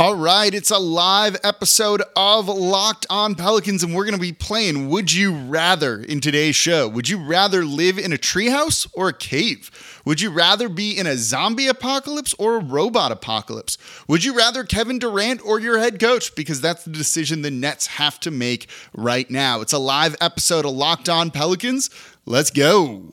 All right, it's a live episode of Locked On Pelicans, and we're going to be playing Would You Rather in today's show. Would you rather live in a treehouse or a cave? Would you rather be in a zombie apocalypse or a robot apocalypse? Would you rather Kevin Durant or your head coach? Because that's the decision the Nets have to make right now. It's a live episode of Locked On Pelicans. Let's go.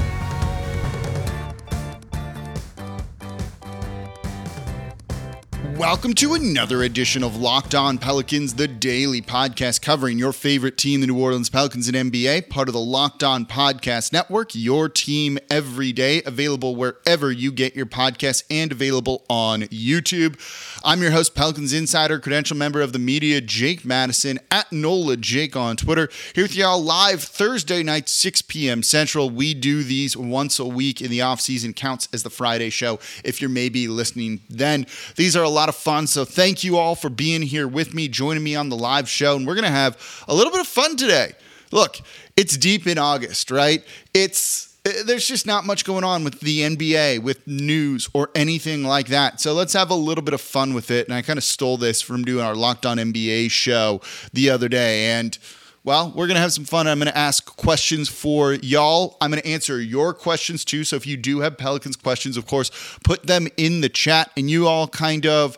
Welcome to another edition of Locked On Pelicans, the daily podcast covering your favorite team, the New Orleans Pelicans and NBA, part of the Locked On Podcast Network, your team every day, available wherever you get your podcasts and available on YouTube. I'm your host, Pelicans Insider, credential member of the media, Jake Madison, at NOLA Jake on Twitter. Here with y'all live Thursday night, 6 p.m. Central. We do these once a week in the off season, counts as the Friday show if you're maybe listening then. These are a lot of fun. So thank you all for being here with me, joining me on the live show. And we're going to have a little bit of fun today. Look, it's deep in August, right? It's eh, there's just not much going on with the NBA, with news or anything like that. So let's have a little bit of fun with it. And I kind of stole this from doing our Locked On NBA show the other day. And well, we're going to have some fun. I'm going to ask questions for y'all. I'm going to answer your questions too. So if you do have Pelicans questions, of course, put them in the chat and you all kind of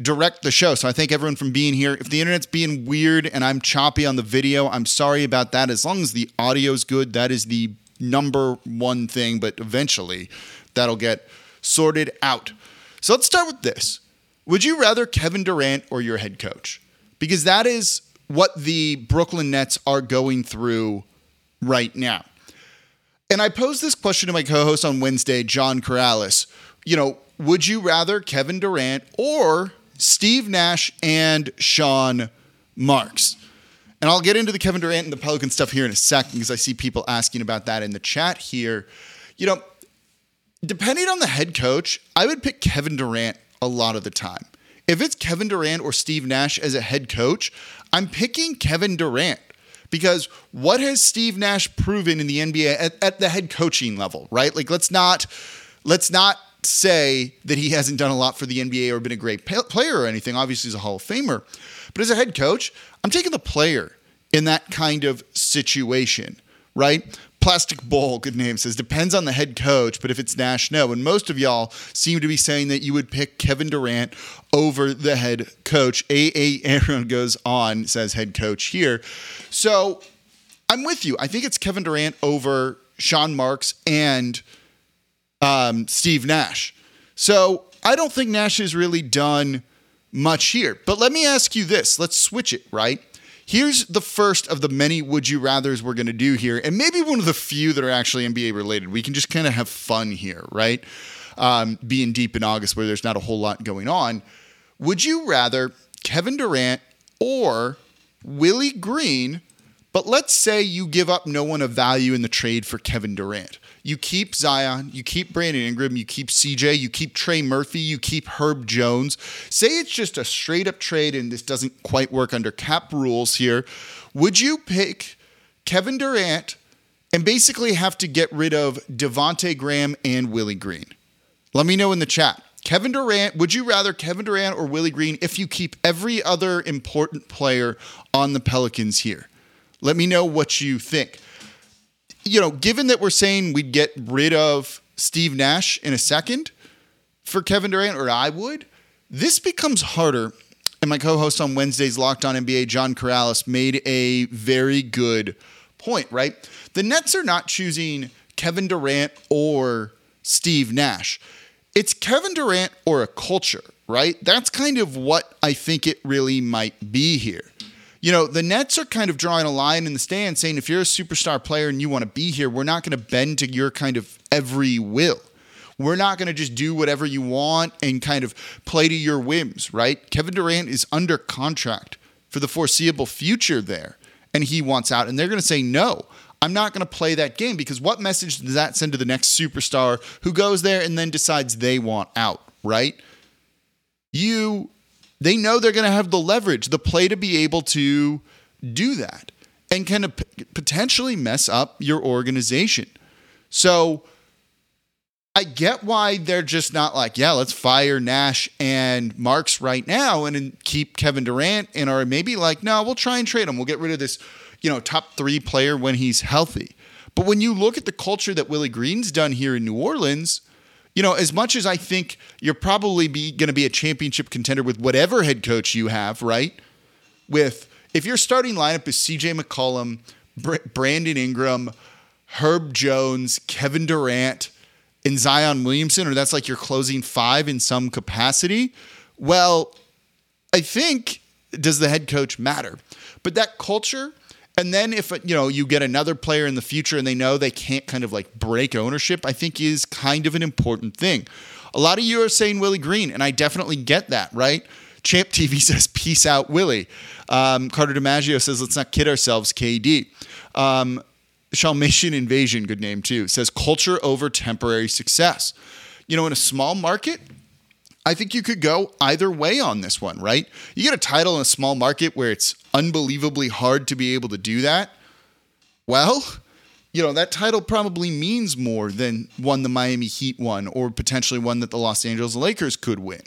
direct the show. So I thank everyone for being here. If the internet's being weird and I'm choppy on the video, I'm sorry about that. As long as the audio's good, that is the number one thing, but eventually that'll get sorted out. So let's start with this. Would you rather Kevin Durant or your head coach? Because that is what the Brooklyn Nets are going through right now. And I posed this question to my co host on Wednesday, John Corrales. You know, would you rather Kevin Durant or Steve Nash and Sean Marks? And I'll get into the Kevin Durant and the Pelican stuff here in a second because I see people asking about that in the chat here. You know, depending on the head coach, I would pick Kevin Durant a lot of the time. If it's Kevin Durant or Steve Nash as a head coach, I'm picking Kevin Durant because what has Steve Nash proven in the NBA at, at, the head coaching level, right? Like let's not let's not say that he hasn't done a lot for the NBA or been a great player or anything. Obviously, he's a Hall of Famer, but as a head coach, I'm taking the player in that kind of situation, right? Plastic Bowl, good name, says depends on the head coach, but if it's Nash, no. And most of y'all seem to be saying that you would pick Kevin Durant over the head coach. AA Aaron goes on, says head coach here. So I'm with you. I think it's Kevin Durant over Sean Marks and um, Steve Nash. So I don't think Nash has really done much here. But let me ask you this let's switch it, right? Here's the first of the many would you rathers we're going to do here, and maybe one of the few that are actually NBA related. We can just kind of have fun here, right? Um, being deep in August where there's not a whole lot going on. Would you rather Kevin Durant or Willie Green? But let's say you give up no one of value in the trade for Kevin Durant. You keep Zion, you keep Brandon Ingram, you keep CJ, you keep Trey Murphy, you keep Herb Jones. Say it's just a straight up trade and this doesn't quite work under cap rules here. Would you pick Kevin Durant and basically have to get rid of Devonte Graham and Willie Green? Let me know in the chat. Kevin Durant, would you rather Kevin Durant or Willie Green if you keep every other important player on the Pelicans here? Let me know what you think you know, given that we're saying we'd get rid of Steve Nash in a second for Kevin Durant, or I would, this becomes harder. And my co host on Wednesday's Locked On NBA, John Corrales, made a very good point, right? The Nets are not choosing Kevin Durant or Steve Nash. It's Kevin Durant or a culture, right? That's kind of what I think it really might be here you know, the Nets are kind of drawing a line in the stand saying if you're a superstar player and you want to be here, we're not going to bend to your kind of every will. We're not going to just do whatever you want and kind of play to your whims, right? Kevin Durant is under contract for the foreseeable future there, and he wants out. And they're going to say, no, I'm not going to play that game because what message does that send to the next superstar who goes there and then decides they want out, right? You they know they're going to have the leverage, the play to be able to do that and of p- potentially mess up your organization. So I get why they're just not like, yeah, let's fire Nash and Marks right now and then keep Kevin Durant and are maybe like, no, we'll try and trade him. We'll get rid of this, you know, top three player when he's healthy. But when you look at the culture that Willie Green's done here in New Orleans, you know, as much as I think you're probably be going to be a championship contender with whatever head coach you have, right? With if your starting lineup is CJ McCollum, Brandon Ingram, Herb Jones, Kevin Durant, and Zion Williamson, or that's like your closing five in some capacity, well, I think does the head coach matter? But that culture and then if you know you get another player in the future and they know they can't kind of like break ownership, I think is kind of an important thing. A lot of you are saying Willie Green, and I definitely get that, right? Champ TV says, "Peace out, Willie." Um, Carter DiMaggio says, "Let's not kid ourselves." KD. Um, Shalmation Invasion, good name too, says culture over temporary success. You know, in a small market, I think you could go either way on this one, right? You get a title in a small market where it's unbelievably hard to be able to do that. Well, you know, that title probably means more than one the Miami Heat won or potentially one that the Los Angeles Lakers could win.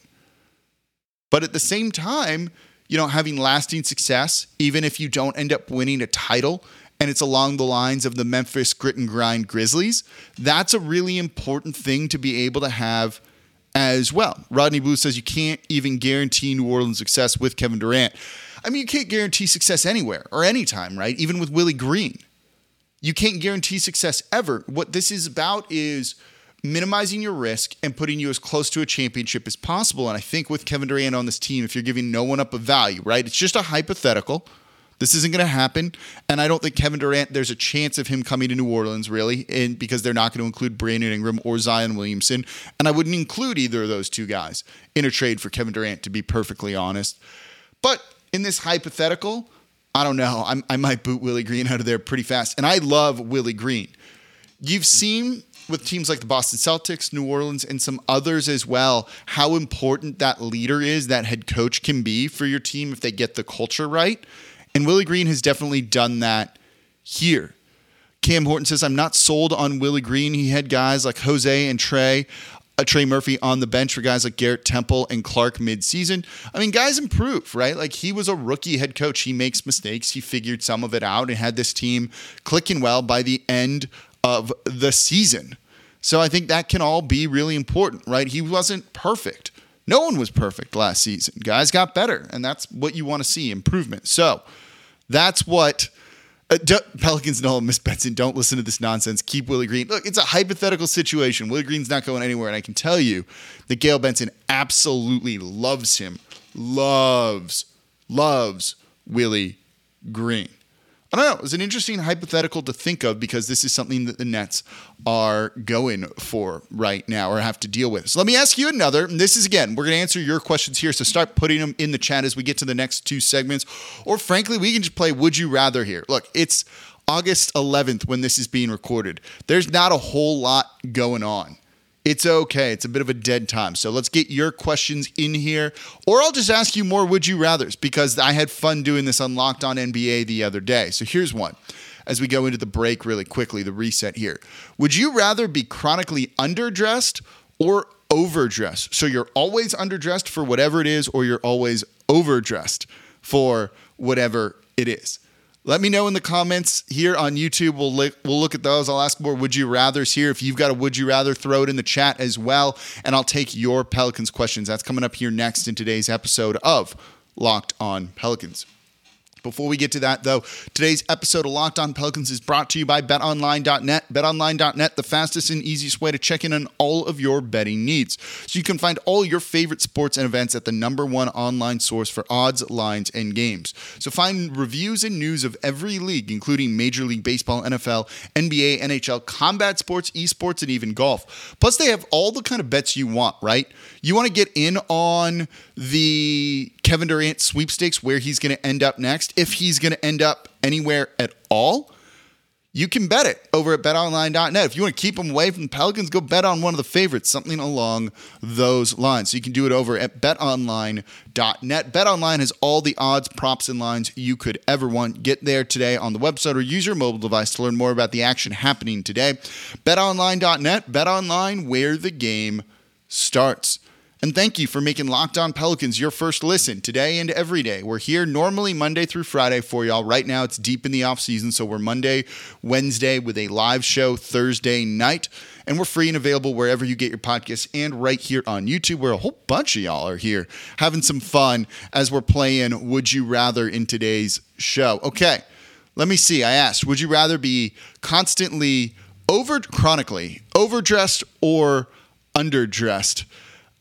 But at the same time, you know, having lasting success, even if you don't end up winning a title and it's along the lines of the Memphis grit and grind Grizzlies, that's a really important thing to be able to have as well. Rodney Blue says you can't even guarantee New Orleans success with Kevin Durant. I mean, you can't guarantee success anywhere or anytime, right? Even with Willie Green. You can't guarantee success ever. What this is about is minimizing your risk and putting you as close to a championship as possible. And I think with Kevin Durant on this team, if you're giving no one up a value, right? It's just a hypothetical. This isn't going to happen. And I don't think Kevin Durant, there's a chance of him coming to New Orleans, really, and because they're not going to include Brandon Ingram or Zion Williamson. And I wouldn't include either of those two guys in a trade for Kevin Durant, to be perfectly honest. But in this hypothetical, I don't know. I'm, i might boot Willie Green out of there pretty fast. And I love Willie Green. You've seen with teams like the Boston Celtics, New Orleans, and some others as well, how important that leader is, that head coach can be for your team if they get the culture right. And Willie Green has definitely done that here. Cam Horton says, I'm not sold on Willie Green. He had guys like Jose and Trey, uh, Trey Murphy on the bench for guys like Garrett Temple and Clark midseason. I mean, guys improve, right? Like he was a rookie head coach. He makes mistakes. He figured some of it out and had this team clicking well by the end of the season. So I think that can all be really important, right? He wasn't perfect. No one was perfect last season. Guys got better, and that's what you want to see improvement. So, that's what uh, Pelicans know, Miss Benson, don't listen to this nonsense. Keep Willie Green. Look, it's a hypothetical situation. Willie Green's not going anywhere. And I can tell you that Gayle Benson absolutely loves him, loves, loves Willie Green. I don't know. It's an interesting hypothetical to think of because this is something that the Nets are going for right now or have to deal with. So let me ask you another. And this is again, we're going to answer your questions here. So start putting them in the chat as we get to the next two segments. Or frankly, we can just play Would You Rather here. Look, it's August 11th when this is being recorded. There's not a whole lot going on it's okay. It's a bit of a dead time. So let's get your questions in here. Or I'll just ask you more would you rathers because I had fun doing this on Locked On NBA the other day. So here's one as we go into the break really quickly, the reset here. Would you rather be chronically underdressed or overdressed? So you're always underdressed for whatever it is, or you're always overdressed for whatever it is. Let me know in the comments here on YouTube. We'll look, we'll look at those. I'll ask more would you rather's here. If you've got a would you rather, throw it in the chat as well. And I'll take your Pelicans questions. That's coming up here next in today's episode of Locked On Pelicans. Before we get to that, though, today's episode of Locked On Pelicans is brought to you by BetOnline.net. BetOnline.net, the fastest and easiest way to check in on all of your betting needs. So you can find all your favorite sports and events at the number one online source for odds, lines, and games. So find reviews and news of every league, including Major League Baseball, NFL, NBA, NHL, combat sports, esports, and even golf. Plus, they have all the kind of bets you want, right? You want to get in on the Kevin Durant sweepstakes, where he's going to end up next, if he's going to end up anywhere at all, you can bet it over at betonline.net. If you want to keep them away from the Pelicans, go bet on one of the favorites, something along those lines. So you can do it over at betonline.net. BetOnline has all the odds, props, and lines you could ever want. Get there today on the website or use your mobile device to learn more about the action happening today. BetOnline.net, BetOnline, where the game starts. And thank you for making Locked On Pelicans your first listen today and every day. We're here normally Monday through Friday for y'all. Right now, it's deep in the off season, so we're Monday, Wednesday with a live show Thursday night. And we're free and available wherever you get your podcasts and right here on YouTube, where a whole bunch of y'all are here having some fun as we're playing Would You Rather in today's show. Okay, let me see. I asked, would you rather be constantly over, chronically overdressed or underdressed?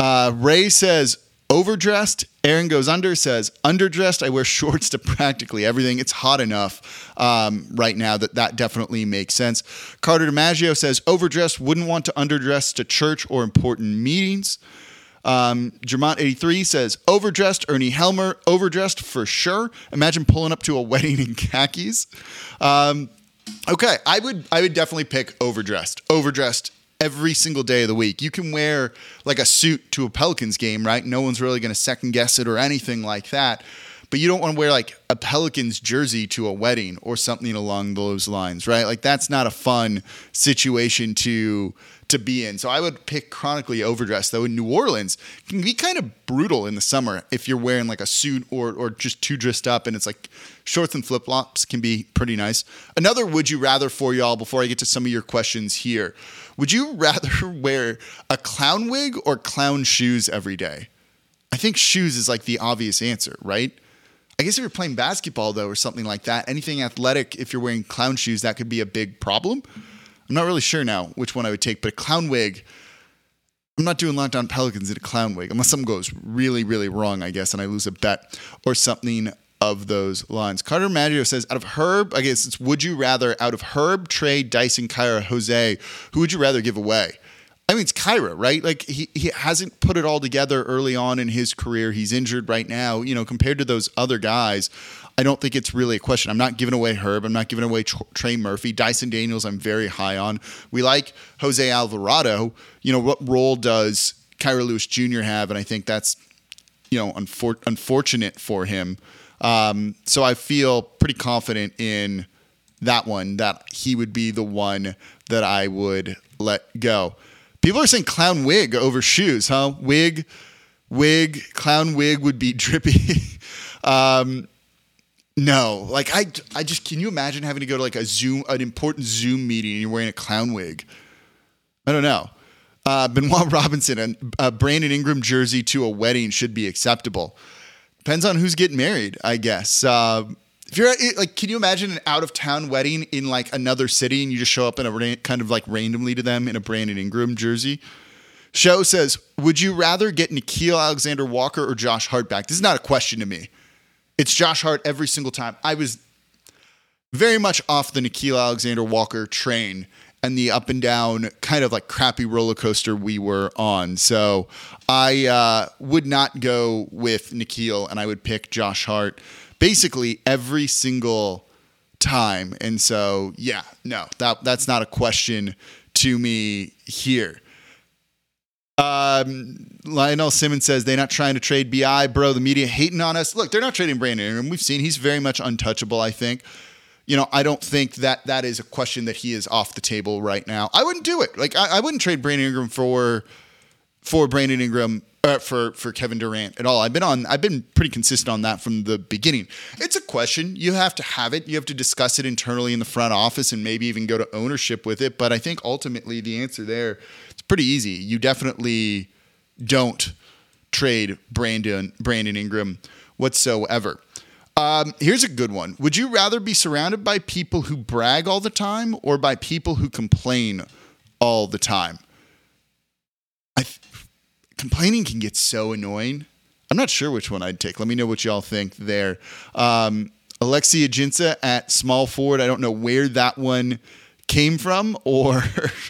Uh, Ray says overdressed. Aaron goes under, says underdressed. I wear shorts to practically everything. It's hot enough um, right now that that definitely makes sense. Carter DiMaggio says overdressed, wouldn't want to underdress to church or important meetings. Um, Jermont83 says overdressed. Ernie Helmer, overdressed for sure. Imagine pulling up to a wedding in khakis. Um, okay, I would I would definitely pick overdressed. Overdressed every single day of the week. You can wear like a suit to a Pelicans game, right? No one's really going to second guess it or anything like that. But you don't want to wear like a Pelicans jersey to a wedding or something along those lines, right? Like that's not a fun situation to to be in. So I would pick chronically overdressed. Though in New Orleans can be kind of brutal in the summer if you're wearing like a suit or or just too dressed up and it's like shorts and flip flops can be pretty nice. Another would you rather for y'all before I get to some of your questions here. Would you rather wear a clown wig or clown shoes every day? I think shoes is like the obvious answer, right? I guess if you're playing basketball though or something like that, anything athletic, if you're wearing clown shoes, that could be a big problem. I'm not really sure now which one I would take, but a clown wig. I'm not doing Locked On Pelicans in a clown wig unless something goes really, really wrong, I guess, and I lose a bet or something of those lines. Carter Maggio says, out of Herb, I guess it's would you rather out of Herb, Trey, Dyson, Kira, Jose, who would you rather give away? I mean, it's Kira, right? Like he, he hasn't put it all together early on in his career. He's injured right now. You know, compared to those other guys, I don't think it's really a question. I'm not giving away Herb. I'm not giving away Trey Murphy. Dyson Daniels, I'm very high on. We like Jose Alvarado. You know, what role does Kira Lewis Jr. have? And I think that's, you know, unfor- unfortunate for him. Um, so I feel pretty confident in that one that he would be the one that I would let go. People are saying clown wig over shoes, huh? Wig, wig, clown wig would be drippy. um, no, like I, I just can you imagine having to go to like a Zoom, an important Zoom meeting, and you're wearing a clown wig? I don't know. Uh, Benoit Robinson, a, a Brandon Ingram jersey to a wedding should be acceptable. Depends on who's getting married, I guess. Uh, if you're like, can you imagine an out of town wedding in like another city and you just show up in a kind of like randomly to them in a Brandon Ingram jersey? Show says, would you rather get Nickeil Alexander Walker or Josh Hart back? This is not a question to me. It's Josh Hart every single time. I was very much off the Nickeil Alexander Walker train and the up and down kind of like crappy roller coaster we were on. So I uh, would not go with Nickeil and I would pick Josh Hart basically every single time. And so, yeah, no, that that's not a question to me here. Um, Lionel Simmons says they're not trying to trade BI, bro. The media hating on us. Look, they're not trading Brandon Ingram. We've seen he's very much untouchable. I think. You know, I don't think that that is a question that he is off the table right now. I wouldn't do it. Like, I, I wouldn't trade Brandon Ingram for for Brandon Ingram uh, for for Kevin Durant at all. I've been on. I've been pretty consistent on that from the beginning. It's a question you have to have it. You have to discuss it internally in the front office and maybe even go to ownership with it. But I think ultimately the answer there it's pretty easy. You definitely don't trade Brandon Brandon Ingram whatsoever. Um, here's a good one. Would you rather be surrounded by people who brag all the time or by people who complain all the time? I th- complaining can get so annoying. I'm not sure which one I'd take. Let me know what y'all think there. Um, Alexia Jinsa at small forward. I don't know where that one came from, or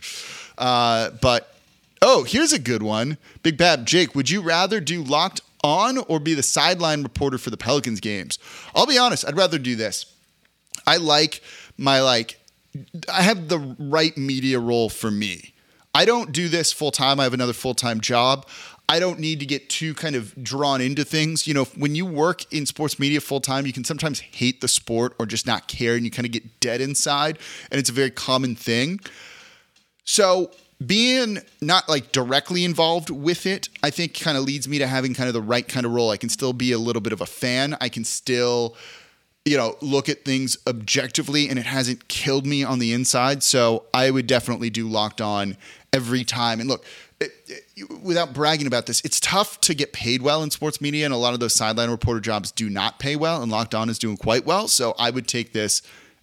uh, but oh, here's a good one. Big Bab Jake, would you rather do locked on or be the sideline reporter for the Pelicans games? I'll be honest, I'd rather do this. I like my like I have the right media role for me. I don't do this full time. I have another full time job. I don't need to get too kind of drawn into things. You know, when you work in sports media full time, you can sometimes hate the sport or just not care and you kind of get dead inside. And it's a very common thing. So, being not like directly involved with it, I think kind of leads me to having kind of the right kind of role. I can still be a little bit of a fan. I can still, you know, look at things objectively and it hasn't killed me on the inside. So I would definitely do locked on every time. And look, it, it, without bragging about this, it's tough to get paid well in sports media, and a lot of those sideline reporter jobs do not pay well, and Locked On is doing quite well. So I would take this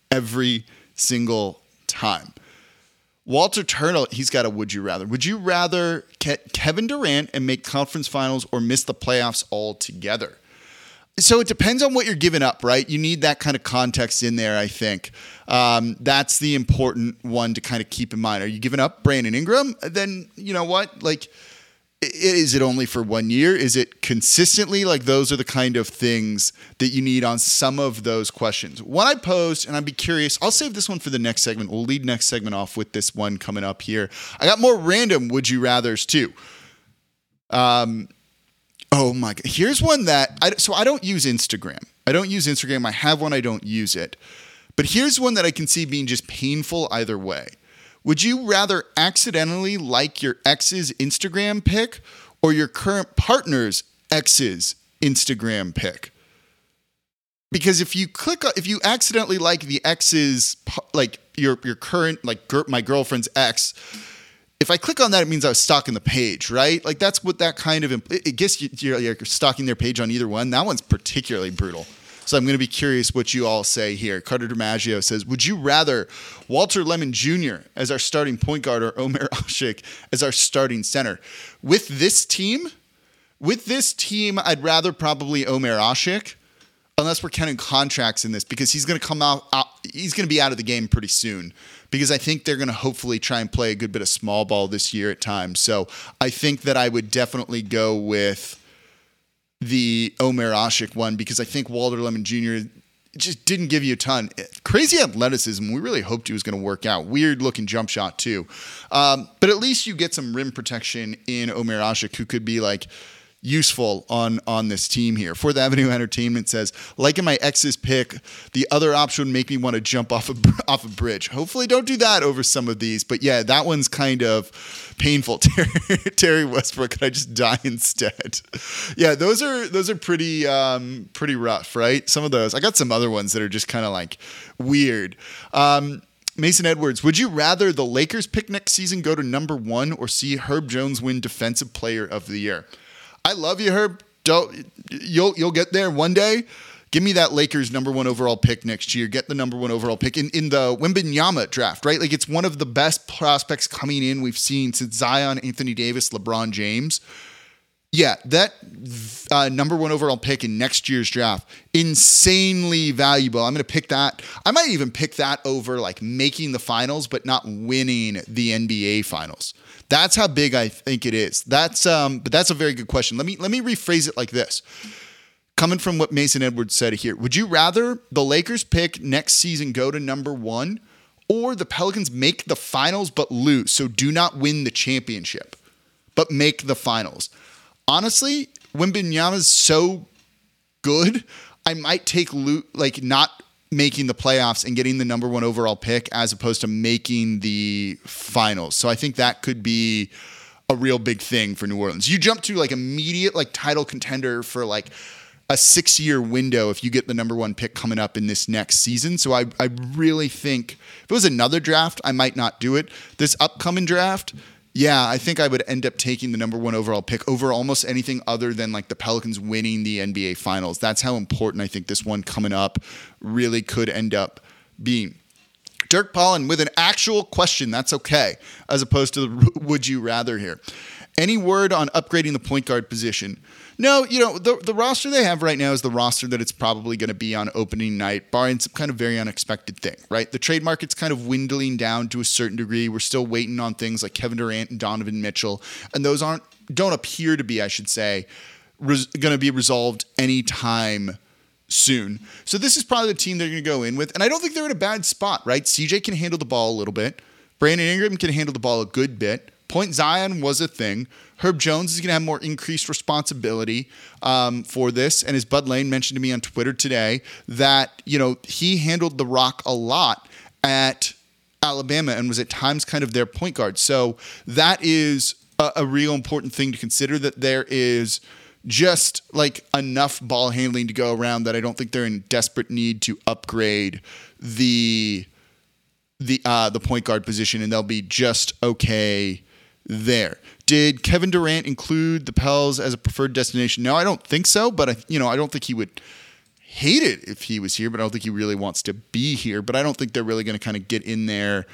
every single time. Walter Turner, he's got a would you rather. Would you rather Kevin Durant and make conference finals or miss the playoffs altogether? So it depends on what you're giving up, right? You need that kind of context in there, I think. Um, that's the important one to kind of keep in mind. Are you giving up Brandon Ingram? Then, you know what? Like, is it only for one year? Is it consistently? Like, those are the kind of things that you need on some of those questions. One I posed, and I'd be curious, I'll save this one for the next segment. We'll lead next segment off with this one coming up here. I got more random would you rathers too. Um, Oh my god! Here's one that I so I don't use Instagram. I don't use Instagram. I have one. I don't use it. But here's one that I can see being just painful either way. Would you rather accidentally like your ex's Instagram pic or your current partner's ex's Instagram pic? Because if you click, if you accidentally like the ex's, like your your current, like my girlfriend's ex, if I click on that, it means I was stalking the page, right? Like that's what that kind of, it guess you're, you're stalking their page on either one. That one's particularly brutal. So I'm going to be curious what you all say here. Carter DiMaggio says, Would you rather Walter Lemon Jr. as our starting point guard or Omer Asik as our starting center? With this team, with this team, I'd rather probably Omer Asik unless we're counting contracts in this, because he's going to come out, out he's going to be out of the game pretty soon. Because I think they're going to hopefully try and play a good bit of small ball this year at times. So I think that I would definitely go with the Omer Asik one because I think Walter Lemon Jr. just didn't give you a ton. Crazy athleticism. We really hoped he was going to work out. Weird looking jump shot too. Um, but at least you get some rim protection in Omer Asik, who could be like useful on on this team here. Fourth Avenue Entertainment says, like in my ex's pick, the other option would make me want to jump off a off a bridge. Hopefully, don't do that over some of these. But yeah, that one's kind of painful. Terry Westbrook, could I just die instead? yeah, those are those are pretty um, pretty rough, right? Some of those. I got some other ones that are just kind of like weird. Um, Mason Edwards, would you rather the Lakers pick next season go to number one or see Herb Jones win Defensive Player of the Year? I love you, Herb. Don't you'll you'll get there one day. Give me that Lakers number one overall pick next year. Get the number one overall pick in, in the Wembanyama draft, right? Like it's one of the best prospects coming in we've seen since Zion, Anthony Davis, LeBron James. Yeah, that uh, number one overall pick in next year's draft, insanely valuable. I'm going to pick that. I might even pick that over like making the finals, but not winning the NBA finals. That's how big I think it is. That's um, but that's a very good question. Let me let me rephrase it like this. Coming from what Mason Edwards said here, would you rather the Lakers pick next season go to number one, or the Pelicans make the finals but lose, so do not win the championship, but make the finals? Honestly, Wembanyama's so good, I might take loot like not making the playoffs and getting the number one overall pick as opposed to making the finals. So I think that could be a real big thing for New Orleans. You jump to like immediate like title contender for like a six year window if you get the number one pick coming up in this next season. So I, I really think if it was another draft, I might not do it. This upcoming draft, yeah, I think I would end up taking the number one overall pick over almost anything other than like the Pelicans winning the NBA Finals. That's how important I think this one coming up really could end up being. Dirk Pollen with an actual question. That's okay, as opposed to the would you rather here. Any word on upgrading the point guard position? No, you know, the, the roster they have right now is the roster that it's probably going to be on opening night, barring some kind of very unexpected thing, right? The trade market's kind of dwindling down to a certain degree. We're still waiting on things like Kevin Durant and Donovan Mitchell, and those aren't don't appear to be, I should say, res- going to be resolved anytime soon. So this is probably the team they're going to go in with. And I don't think they're in a bad spot, right? CJ can handle the ball a little bit. Brandon Ingram can handle the ball a good bit. Point Zion was a thing. Herb Jones is going to have more increased responsibility um, for this. And as Bud Lane mentioned to me on Twitter today, that, you know, he handled the rock a lot at Alabama and was at times kind of their point guard. So that is a, a real important thing to consider that there is just like enough ball handling to go around that I don't think they're in desperate need to upgrade the the uh, the point guard position, and they'll be just okay there. Did Kevin Durant include the Pels as a preferred destination? No, I don't think so. But I, you know, I don't think he would hate it if he was here. But I don't think he really wants to be here. But I don't think they're really going to kind of get in there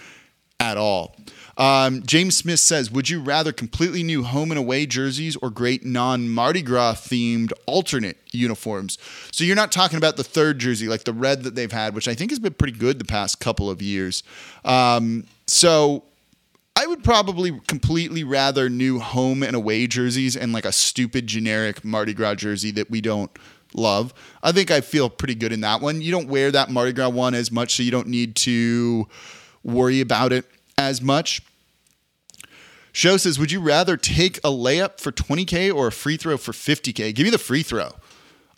at all. Um, James Smith says, "Would you rather completely new home and away jerseys or great non Mardi Gras themed alternate uniforms?" So you're not talking about the third jersey, like the red that they've had, which I think has been pretty good the past couple of years. Um, so I would probably completely rather new home and away jerseys and like a stupid generic Mardi Gras jersey that we don't love. I think I feel pretty good in that one. You don't wear that Mardi Gras one as much, so you don't need to worry about it as much. Show says, Would you rather take a layup for 20K or a free throw for 50K? Give me the free throw.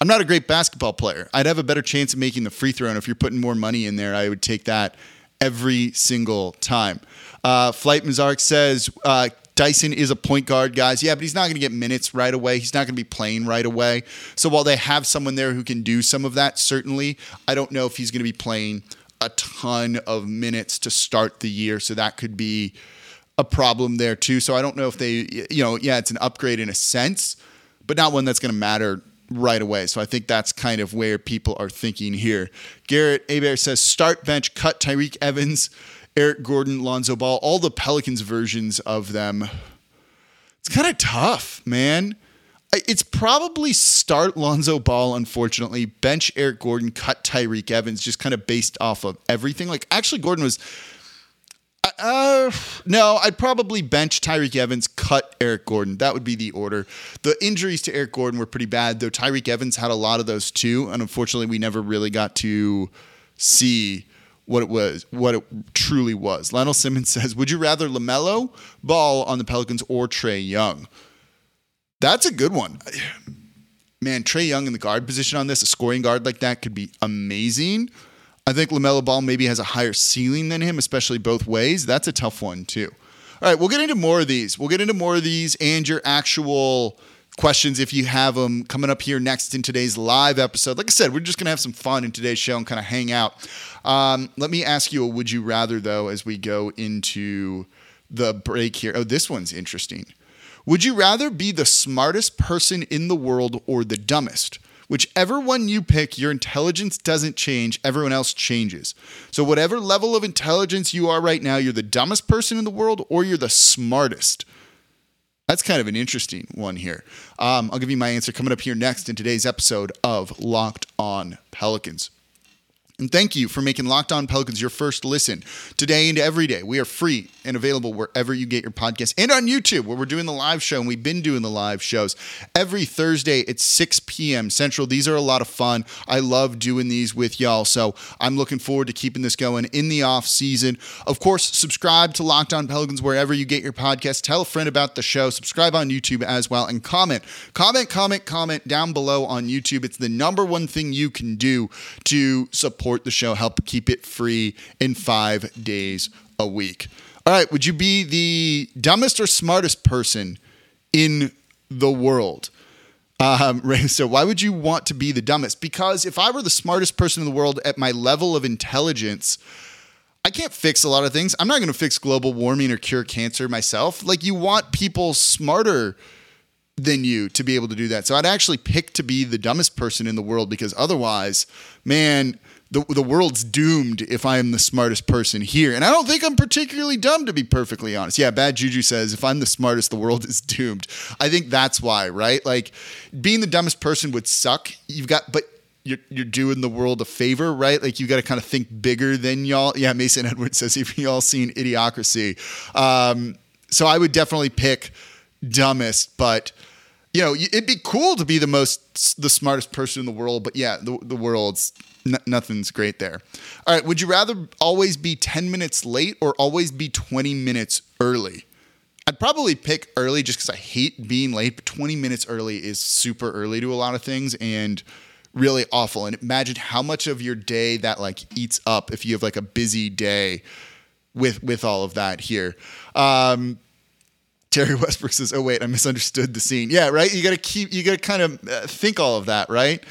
I'm not a great basketball player. I'd have a better chance of making the free throw. And if you're putting more money in there, I would take that every single time. Uh, Flight Mazark says, uh, Dyson is a point guard, guys. Yeah, but he's not going to get minutes right away. He's not going to be playing right away. So while they have someone there who can do some of that, certainly, I don't know if he's going to be playing a ton of minutes to start the year. So that could be a problem there too. So I don't know if they, you know, yeah, it's an upgrade in a sense, but not one that's going to matter right away. So I think that's kind of where people are thinking here. Garrett Abear says start bench, cut Tyreke Evans, Eric Gordon, Lonzo Ball, all the Pelicans versions of them. It's kind of tough, man. It's probably start Lonzo Ball, unfortunately, bench Eric Gordon, cut Tyreke Evans, just kind of based off of everything. Like, actually, Gordon was uh, no, I'd probably bench Tyreke Evans, cut Eric Gordon. That would be the order. The injuries to Eric Gordon were pretty bad, though Tyreke Evans had a lot of those too. And unfortunately, we never really got to see what it was, what it truly was. Lionel Simmons says, Would you rather LaMelo ball on the Pelicans or Trae Young? That's a good one. Man, Trae Young in the guard position on this, a scoring guard like that could be amazing. I think LaMelo Ball maybe has a higher ceiling than him, especially both ways. That's a tough one, too. All right, we'll get into more of these. We'll get into more of these and your actual questions if you have them coming up here next in today's live episode. Like I said, we're just going to have some fun in today's show and kind of hang out. Um, let me ask you a would you rather, though, as we go into the break here. Oh, this one's interesting. Would you rather be the smartest person in the world or the dumbest? Whichever one you pick, your intelligence doesn't change, everyone else changes. So, whatever level of intelligence you are right now, you're the dumbest person in the world or you're the smartest. That's kind of an interesting one here. Um, I'll give you my answer coming up here next in today's episode of Locked On Pelicans. And thank you for making Locked On Pelicans your first listen today and every day. We are free and available wherever you get your podcast and on YouTube, where we're doing the live show. And we've been doing the live shows every Thursday at 6 p.m. Central. These are a lot of fun. I love doing these with y'all. So I'm looking forward to keeping this going in the off season. Of course, subscribe to Locked On Pelicans wherever you get your podcast. Tell a friend about the show. Subscribe on YouTube as well and comment, comment, comment, comment down below on YouTube. It's the number one thing you can do to support support the show, help keep it free in five days a week. All right, would you be the dumbest or smartest person in the world? Um, Ray, so why would you want to be the dumbest? Because if I were the smartest person in the world at my level of intelligence, I can't fix a lot of things. I'm not going to fix global warming or cure cancer myself. Like you want people smarter than you to be able to do that. So I'd actually pick to be the dumbest person in the world because otherwise, man, the, the world's doomed if I am the smartest person here. And I don't think I'm particularly dumb, to be perfectly honest. Yeah, Bad Juju says if I'm the smartest, the world is doomed. I think that's why, right? Like being the dumbest person would suck. You've got, but you're, you're doing the world a favor, right? Like you got to kind of think bigger than y'all. Yeah, Mason Edwards says, if y'all seen Idiocracy. Um, so I would definitely pick dumbest, but you know, it'd be cool to be the most, the smartest person in the world, but yeah, the, the world's n- nothing's great there. All right. Would you rather always be 10 minutes late or always be 20 minutes early? I'd probably pick early just because I hate being late, but 20 minutes early is super early to a lot of things and really awful. And imagine how much of your day that like eats up if you have like a busy day with with all of that here. Um, Terry Westbrook says, "Oh wait, I misunderstood the scene." Yeah, right. You got to keep. You got to kind of uh, think all of that, right?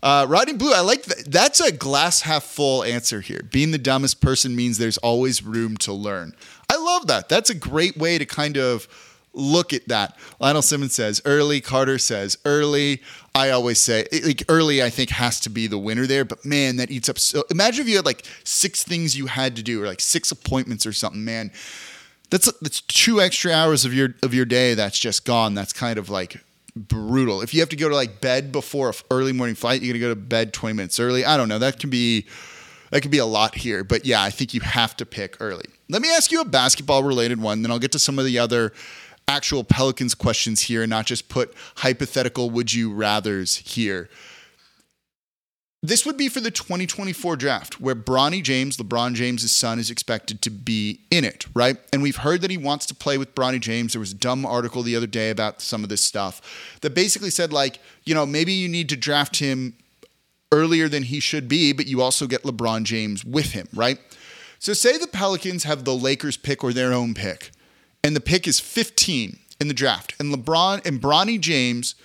Uh, Riding Blue, I like that. That's a glass half full answer here. Being the dumbest person means there's always room to learn. I love that. That's a great way to kind of look at that. Lionel Simmons says early. Carter says early. I always say like early. I think has to be the winner there. But man, that eats up. So imagine if you had like six things you had to do, or like six appointments or something. Man, that's that's two extra hours of your of your day that's just gone. That's kind of like brutal. If you have to go to like bed before a early morning flight, you're gonna go to bed 20 minutes early. I don't know. That can be that could be a lot here. But yeah, I think you have to pick early. Let me ask you a basketball related one, then I'll get to some of the other actual Pelicans questions here and not just put hypothetical would you rathers here. This would be for the 2024 draft, where Bronny James, LeBron James' son, is expected to be in it, right? And we've heard that he wants to play with Bronny James. There was a dumb article the other day about some of this stuff that basically said, like, you know, maybe you need to draft him earlier than he should be, but you also get LeBron James with him, right? So, say the Pelicans have the Lakers pick or their own pick, and the pick is 15 in the draft, and LeBron and Bronny James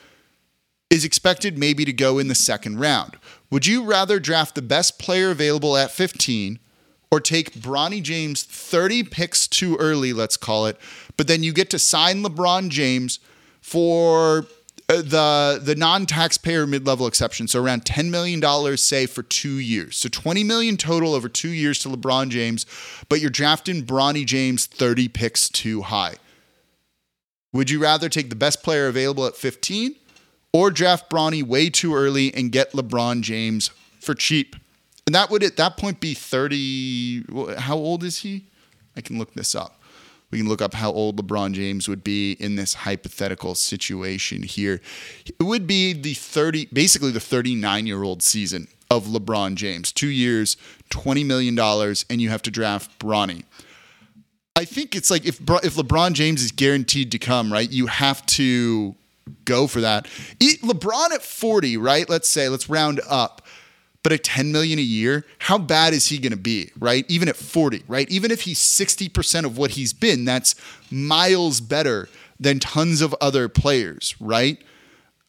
is expected maybe to go in the second round. Would you rather draft the best player available at 15 or take Bronny James 30 picks too early, let's call it, but then you get to sign LeBron James for uh, the the non-taxpayer mid-level exception, so around $10 million say for 2 years. So 20 million total over 2 years to LeBron James, but you're drafting Bronny James 30 picks too high. Would you rather take the best player available at 15 or draft Bronny way too early and get LeBron James for cheap. And that would at that point be 30. How old is he? I can look this up. We can look up how old LeBron James would be in this hypothetical situation here. It would be the 30, basically the 39 year old season of LeBron James. Two years, $20 million, and you have to draft Bronny. I think it's like if if LeBron James is guaranteed to come, right? You have to go for that. LeBron at 40, right? Let's say, let's round up. But at 10 million a year, how bad is he going to be, right? Even at 40, right? Even if he's 60% of what he's been, that's miles better than tons of other players, right?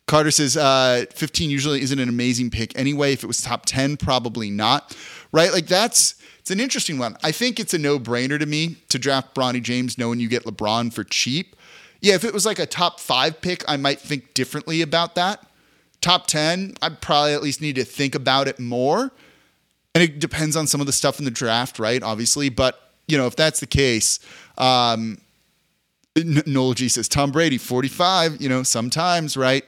Carter says uh, 15 usually isn't an amazing pick anyway. If it was top 10, probably not, right? Like that's it's an interesting one. I think it's a no brainer to me to draft Bronny James knowing you get LeBron for cheap. Yeah, if it was like a top five pick, I might think differently about that. Top 10, I'd probably at least need to think about it more. And it depends on some of the stuff in the draft, right? Obviously. But, you know, if that's the case, um, Noel G says Tom Brady, 45, you know, sometimes, right?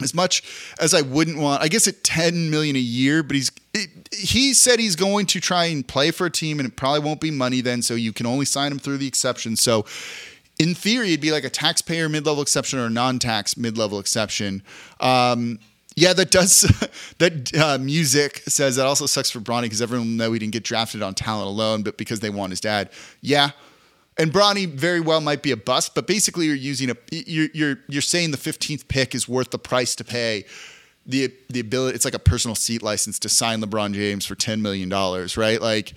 As much as I wouldn't want, I guess at 10 million a year, but he's it, he said he's going to try and play for a team and it probably won't be money then, so you can only sign him through the exception. So in theory, it'd be like a taxpayer mid level exception or a non tax mid level exception. Um, yeah, that does. that uh, music says that also sucks for Bronny because everyone will know he didn't get drafted on talent alone, but because they want his dad. Yeah, and Bronny very well might be a bust, but basically you're using a you're you're you're saying the 15th pick is worth the price to pay. The the ability it's like a personal seat license to sign LeBron James for 10 million dollars, right? Like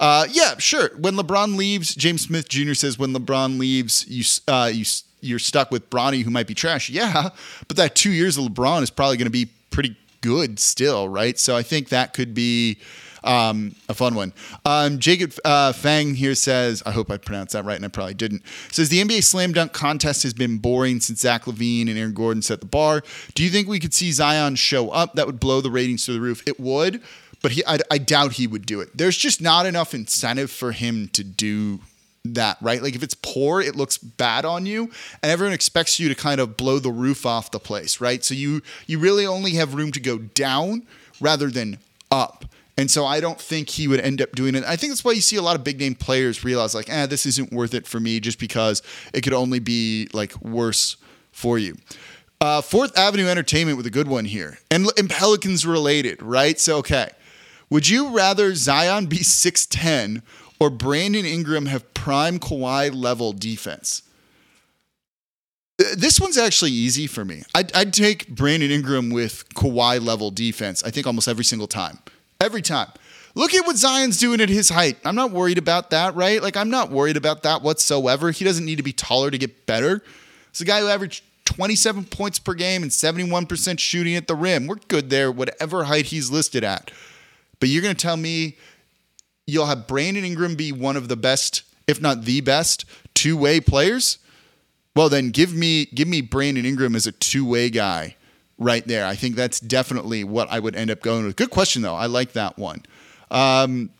uh, yeah, sure. When LeBron leaves, James Smith Jr. says when LeBron leaves, you uh, you you're stuck with Bronny, who might be trash. Yeah, but that two years of LeBron is probably going to be pretty good still, right? So I think that could be um, a fun one. Um, Jacob uh, Fang here says, I hope I pronounced that right, and I probably didn't. Says the NBA slam dunk contest has been boring since Zach LaVine and Aaron Gordon set the bar. Do you think we could see Zion show up? That would blow the ratings to the roof. It would but he, I, I doubt he would do it. There's just not enough incentive for him to do that, right? Like if it's poor, it looks bad on you, and everyone expects you to kind of blow the roof off the place, right? So you you really only have room to go down rather than up. And so I don't think he would end up doing it. I think that's why you see a lot of big name players realize like, eh, this isn't worth it for me just because it could only be like worse for you. Uh, Fourth Avenue Entertainment with a good one here, and, and Pelicans related, right? So, okay, would you rather Zion be six ten or Brandon Ingram have prime Kawhi level defense? This one's actually easy for me. I'd, I'd, take Brandon Ingram with Kawhi level defense. I think almost every single time. Every time. Look at what Zion's doing at his height. I'm not worried about that, right? Like I'm not worried about that whatsoever. He doesn't need to be taller to get better. It's a guy who averaged 27 points per game and 71% shooting at the rim. We're good there, whatever height he's listed at. But you're going to tell me you'll have Brandon Ingram be one of the best, if not the best, two-way players? Well, then give me give me Brandon Ingram as a two-way guy right there. I think that's definitely what I would end up going with. Good question though. I like that one. Um,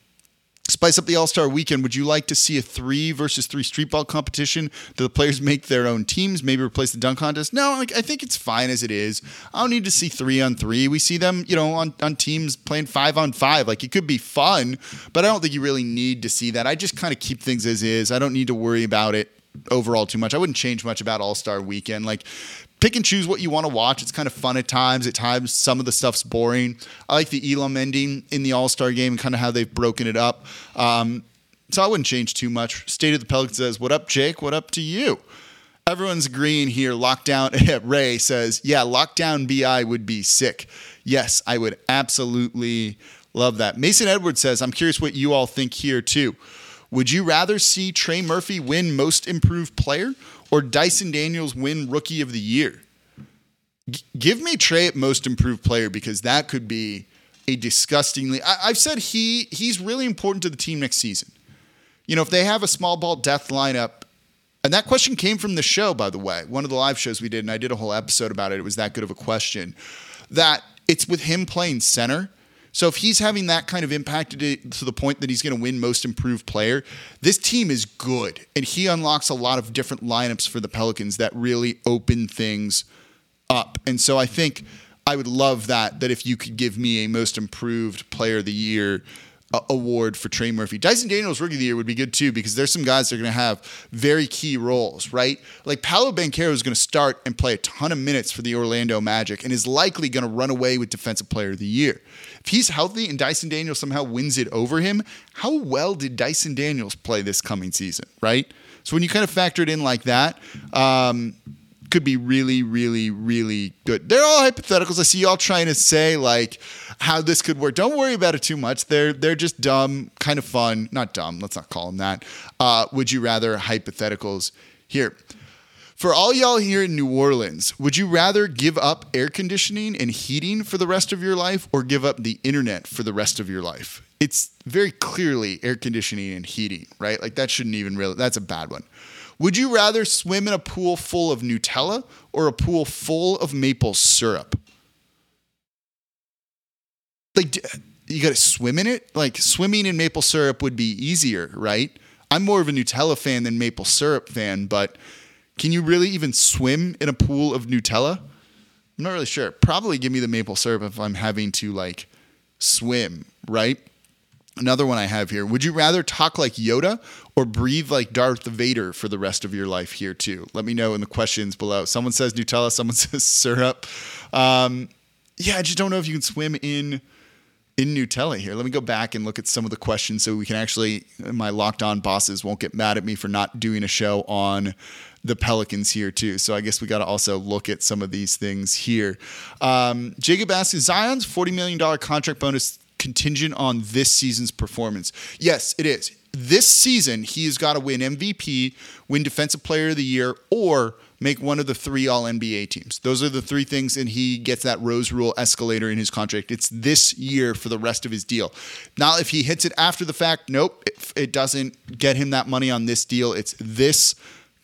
spice up the All Star weekend. Would you like to see a three versus three street ball competition? Do the players make their own teams? Maybe replace the dunk contest? No, like, I think it's fine as it is. I don't need to see three on three. We see them, you know, on, on teams playing five on five. Like it could be fun, but I don't think you really need to see that. I just kind of keep things as is. I don't need to worry about it overall too much. I wouldn't change much about All Star Weekend. Like pick and choose what you want to watch. It's kind of fun at times. At times, some of the stuff's boring. I like the Elam ending in the All Star game and kind of how they've broken it up. Um, so I wouldn't change too much. State of the Pelicans says, "What up, Jake? What up to you?" Everyone's agreeing here. Lockdown Ray says, "Yeah, lockdown BI would be sick." Yes, I would absolutely love that. Mason Edwards says, "I'm curious what you all think here too." Would you rather see Trey Murphy win Most Improved Player or Dyson Daniels win Rookie of the Year? G- give me Trey at Most Improved Player because that could be a disgustingly. I- I've said he he's really important to the team next season. You know, if they have a small ball death lineup, and that question came from the show, by the way, one of the live shows we did, and I did a whole episode about it. It was that good of a question. That it's with him playing center so if he's having that kind of impact to the point that he's going to win most improved player, this team is good. And he unlocks a lot of different lineups for the Pelicans that really open things up. And so I think I would love that that if you could give me a most improved player of the year uh, award for Trey Murphy. Dyson Daniels Rookie of the Year would be good too because there's some guys that are going to have very key roles, right? Like Paolo Banchero is going to start and play a ton of minutes for the Orlando Magic and is likely going to run away with Defensive Player of the Year. If he's healthy and Dyson Daniels somehow wins it over him, how well did Dyson Daniels play this coming season, right? So when you kind of factor it in like that, um, could be really, really, really good. They're all hypotheticals. I see y'all trying to say like how this could work. Don't worry about it too much. They're they're just dumb, kind of fun. Not dumb. Let's not call them that. Uh, would you rather hypotheticals here? For all y'all here in New Orleans, would you rather give up air conditioning and heating for the rest of your life or give up the internet for the rest of your life? It's very clearly air conditioning and heating, right? Like that shouldn't even really, that's a bad one. Would you rather swim in a pool full of Nutella or a pool full of maple syrup? Like, you got to swim in it? Like, swimming in maple syrup would be easier, right? I'm more of a Nutella fan than maple syrup fan, but can you really even swim in a pool of Nutella? I'm not really sure. Probably give me the maple syrup if I'm having to like swim, right? Another one I have here. Would you rather talk like Yoda or breathe like Darth Vader for the rest of your life here too? Let me know in the questions below. Someone says Nutella, someone says syrup. Um, yeah, I just don't know if you can swim in in Nutella here. Let me go back and look at some of the questions so we can actually my locked on bosses won't get mad at me for not doing a show on the Pelicans here too. So I guess we got to also look at some of these things here. Um, Jacob asks, Zion's $40 million contract bonus contingent on this season's performance? Yes, it is. This season, he has got to win MVP, win Defensive Player of the Year, or make one of the three All NBA teams. Those are the three things, and he gets that Rose Rule escalator in his contract. It's this year for the rest of his deal. Now, if he hits it after the fact, nope, it, it doesn't get him that money on this deal. It's this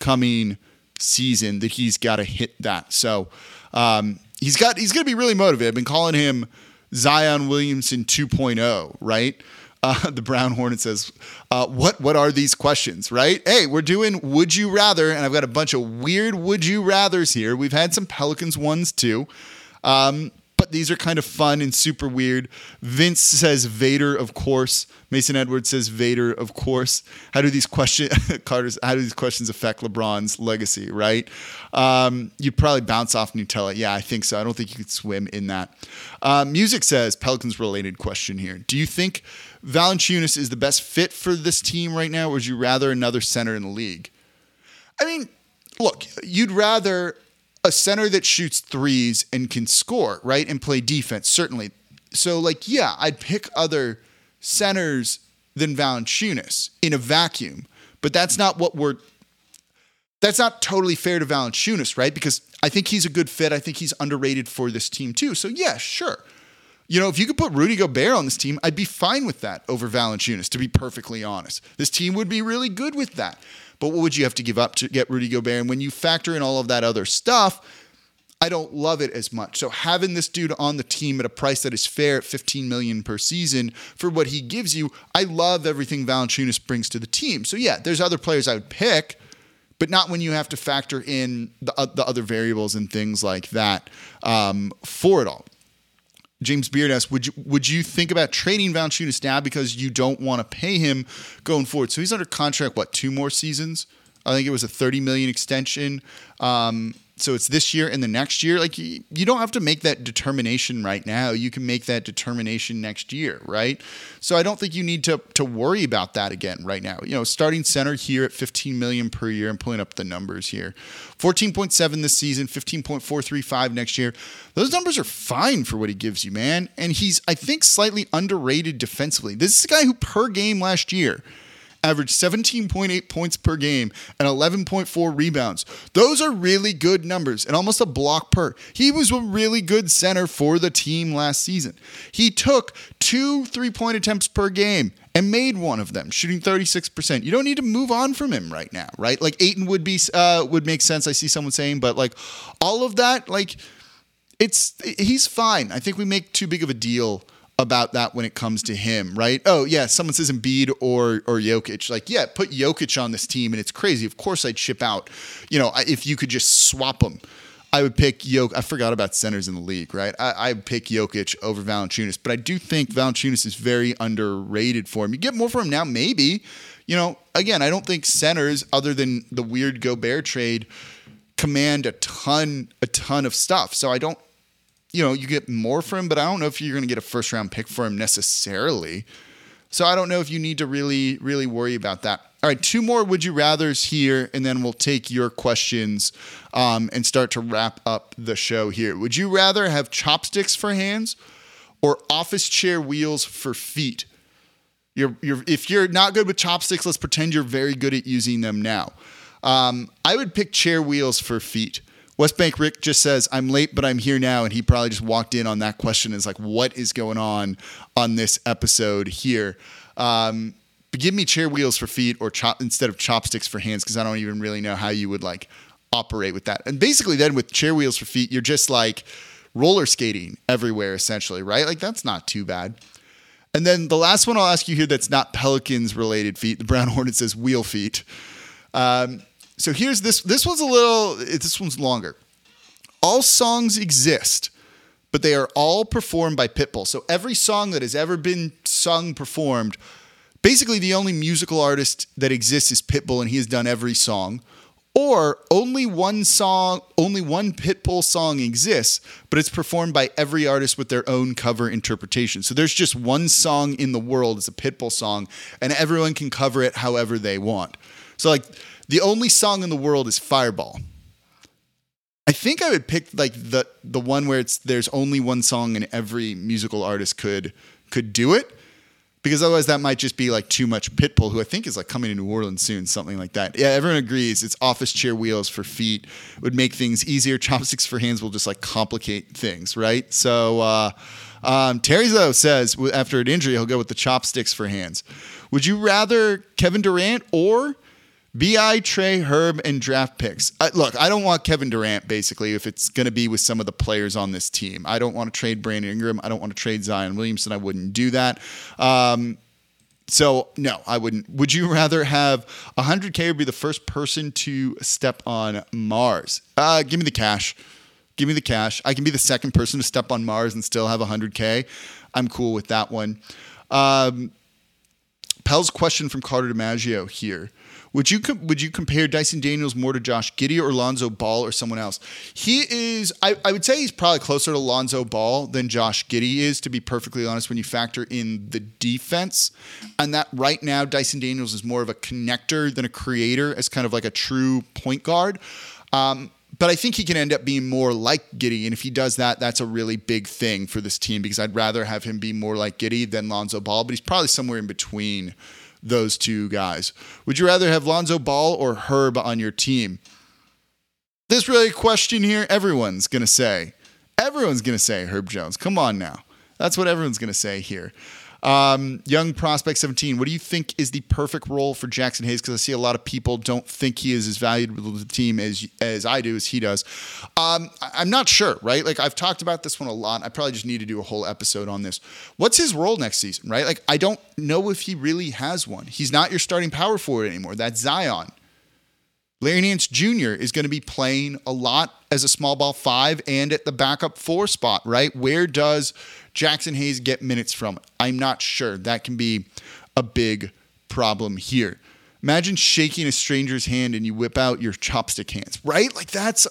coming season that he's got to hit that. So um, he's got he's going to be really motivated. I've been calling him Zion Williamson 2.0, right? Uh, the Brown Hornet says, uh, "What what are these questions?" Right? Hey, we're doing Would You Rather, and I've got a bunch of weird Would You Rather's here. We've had some Pelicans ones too, um, but these are kind of fun and super weird. Vince says Vader, of course. Mason Edwards says Vader, of course. How do these questions, Carter's? How do these questions affect LeBron's legacy? Right? Um, you'd probably bounce off Nutella. Yeah, I think so. I don't think you could swim in that. Uh, Music says Pelicans related question here. Do you think Valanciunas is the best fit for this team right now, or would you rather another center in the league? I mean, look, you'd rather a center that shoots threes and can score, right? And play defense, certainly. So, like, yeah, I'd pick other centers than Valanciunas in a vacuum. But that's not what we're that's not totally fair to Valanciunas, right? Because I think he's a good fit. I think he's underrated for this team too. So yeah, sure. You know, if you could put Rudy Gobert on this team, I'd be fine with that over Valanciunas, to be perfectly honest. This team would be really good with that. But what would you have to give up to get Rudy Gobert? And when you factor in all of that other stuff, I don't love it as much. So having this dude on the team at a price that is fair at 15 million per season for what he gives you, I love everything Valanciunas brings to the team. So yeah, there's other players I would pick, but not when you have to factor in the, uh, the other variables and things like that um, for it all. James Beard asks, would you would you think about trading Valanciunas now because you don't want to pay him going forward? So he's under contract, what, two more seasons? I think it was a 30 million extension. Um, so it's this year and the next year. Like you, you don't have to make that determination right now. You can make that determination next year, right? So I don't think you need to to worry about that again right now. You know, starting center here at 15 million per year. I'm pulling up the numbers here. 14.7 this season, 15.435 next year. Those numbers are fine for what he gives you, man. And he's I think slightly underrated defensively. This is a guy who per game last year averaged 17.8 points per game and 11.4 rebounds. Those are really good numbers and almost a block per. He was a really good center for the team last season. He took two three point attempts per game and made one of them, shooting 36%. You don't need to move on from him right now, right? Like Ayton would be uh, would make sense. I see someone saying, but like all of that, like it's he's fine. I think we make too big of a deal about that when it comes to him, right? Oh yeah, someone says Embiid or or Jokic. Like yeah, put Jokic on this team, and it's crazy. Of course, I'd ship out. You know, if you could just swap them, I would pick Jokic. I forgot about centers in the league, right? I, I'd pick Jokic over Valanciunas, but I do think Valanciunas is very underrated for him. You get more for him now, maybe. You know, again, I don't think centers, other than the weird Gobert trade, command a ton a ton of stuff. So I don't you know, you get more for him, but I don't know if you're going to get a first round pick for him necessarily. So I don't know if you need to really, really worry about that. All right, two more would you rather's here, and then we'll take your questions um, and start to wrap up the show here. Would you rather have chopsticks for hands or office chair wheels for feet? You're, you're, if you're not good with chopsticks, let's pretend you're very good at using them now. Um, I would pick chair wheels for feet. West Bank Rick just says, I'm late, but I'm here now. And he probably just walked in on that question is like, what is going on on this episode here? Um, give me chair wheels for feet or chop instead of chopsticks for hands because I don't even really know how you would like operate with that. And basically, then with chair wheels for feet, you're just like roller skating everywhere essentially, right? Like that's not too bad. And then the last one I'll ask you here that's not Pelicans related feet. The Brown Hornet says wheel feet. Um, so here's this. This one's a little. This one's longer. All songs exist, but they are all performed by Pitbull. So every song that has ever been sung performed, basically the only musical artist that exists is Pitbull, and he has done every song. Or only one song, only one Pitbull song exists, but it's performed by every artist with their own cover interpretation. So there's just one song in the world, it's a Pitbull song, and everyone can cover it however they want. So like the only song in the world is Fireball. I think I would pick like the the one where it's there's only one song and every musical artist could could do it. Because otherwise that might just be like too much Pitbull, who I think is like coming to New Orleans soon, something like that. Yeah, everyone agrees. It's office chair wheels for feet would make things easier. Chopsticks for hands will just like complicate things, right? So uh, um, Terry though says after an injury he'll go with the chopsticks for hands. Would you rather Kevin Durant or Bi, Trey, Herb, and draft picks. Uh, look, I don't want Kevin Durant basically if it's going to be with some of the players on this team. I don't want to trade Brandon Ingram. I don't want to trade Zion Williamson. I wouldn't do that. Um, so no, I wouldn't. Would you rather have 100k or be the first person to step on Mars? Uh, give me the cash. Give me the cash. I can be the second person to step on Mars and still have 100K. I'm cool with that one. Um, Pell's question from Carter DiMaggio here. Would you com- would you compare Dyson Daniels more to Josh Giddey or Lonzo Ball or someone else? He is I, I would say he's probably closer to Lonzo Ball than Josh Giddey is, to be perfectly honest, when you factor in the defense. And that right now, Dyson Daniels is more of a connector than a creator as kind of like a true point guard. Um, but I think he can end up being more like Giddey. And if he does that, that's a really big thing for this team because I'd rather have him be more like Giddey than Lonzo Ball, but he's probably somewhere in between those two guys. Would you rather have Lonzo Ball or Herb on your team? This really question here everyone's going to say. Everyone's going to say Herb Jones. Come on now. That's what everyone's going to say here. Um, young prospect 17. What do you think is the perfect role for Jaxson Hayes? Because I see a lot of people don't think he is as valuable to the team as as I do, as he does. Um, I'm not sure, right? Like I've talked about this one a lot. I probably just need to do a whole episode on this. What's his role next season, right? Like I don't know if he really has one. He's not your starting power forward anymore. That's Zion. Larry Nance Jr. is going to be playing a lot as a small ball five and at the backup four spot, right? Where does Jaxson Hayes get minutes from? I'm not sure. That can be a big problem here. Imagine shaking a stranger's hand and you whip out your chopstick hands, right? Like that's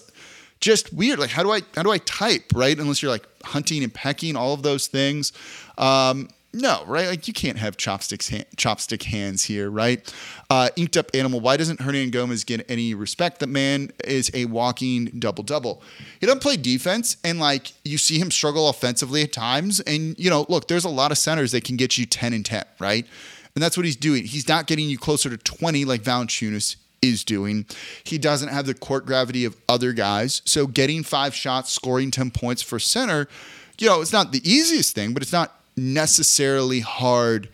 just weird. Like how do I how do I type, right? Unless you're like hunting and pecking, all of those things. Um, no, right? Like you can't have chopsticks, chopstick hands here, right? Uh, inked up animal. Why doesn't Hernangomez get any respect? That man is a walking double double. He doesn't play defense, and like you see him struggle offensively at times. And you know, look, there's a lot of centers that can get you ten and ten, right? And that's what he's doing. He's not getting you closer to twenty like Valanciunas is doing. He doesn't have the court gravity of other guys. So getting five shots, scoring ten points for center, you know, it's not the easiest thing, but it's not necessarily hard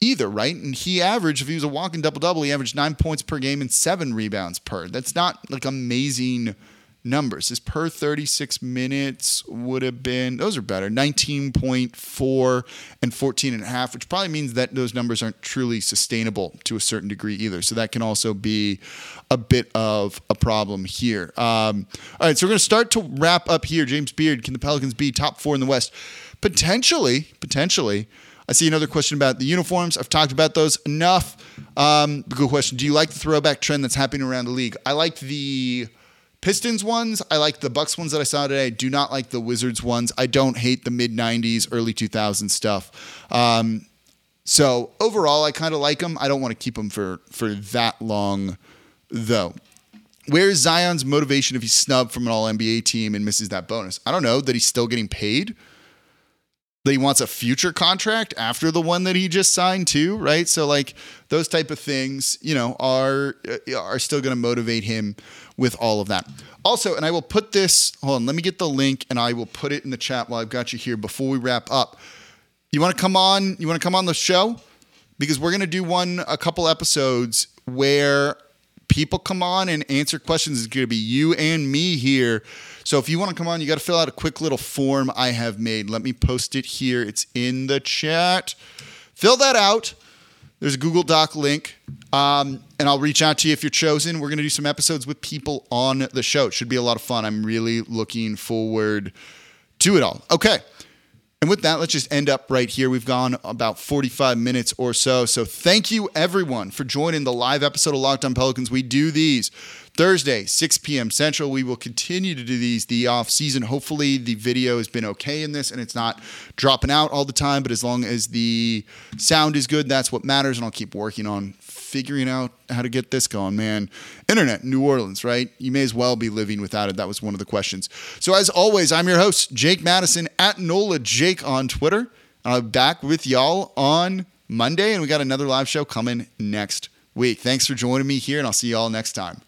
either, right? And he averaged, if he was a walking double double, he averaged nine points per game and seven rebounds per. That's not like amazing numbers. His per 36 minutes would have been, those are better, 19.4 and 14 and a half, which probably means that those numbers aren't truly sustainable to a certain degree either. So that can also be a bit of a problem here. Um, all right, so we're going to start to wrap up here. James Beard, can the Pelicans be top four in the West? Potentially, potentially. I see another question about the uniforms. I've talked about those enough. Um, good question. Do you like the throwback trend that's happening around the league? I like the Pistons ones. I like the Bucks ones that I saw today. I do not like the Wizards ones. I don't hate the mid 90s, early 2000s stuff. Um, so overall, I kind of like them. I don't want to keep them for, for that long, though. Where's Zion's motivation if he's snubbed from an all NBA team and misses that bonus? I don't know that he's still getting paid that he wants a future contract after the one that he just signed too, right? So like those type of things, you know, are uh, are still going to motivate him with all of that. Also, and I will put this, hold on, let me get the link and I will put it in the chat while I've got you here before we wrap up. You want to come on, you want to come on the show? Because we're going to do one a couple episodes where people come on and answer questions. It's going to be you and me here. So if you want to come on, you got to fill out a quick little form I have made. Let me post it here. It's in the chat. Fill that out. There's a Google Doc link. Um, and I'll reach out to you if you're chosen. We're going to do some episodes with people on the show. It should be a lot of fun. I'm really looking forward to it all. Okay. And with that, let's just end up right here. We've gone about 45 minutes or so. So thank you, everyone, for joining the live episode of Locked On Pelicans. We do these Thursday, 6 p.m. Central. We will continue to do these the off season. Hopefully, the video has been okay in this and it's not dropping out all the time. But as long as the sound is good, that's what matters. And I'll keep working on figuring out how to get this going, man. Internet, New Orleans, right? You may as well be living without it. That was one of the questions. So, as always, I'm your host, Jake Madison at NOLA Jake on Twitter. I'm back with y'all on Monday, and we got another live show coming next week. Thanks for joining me here, and I'll see y'all next time.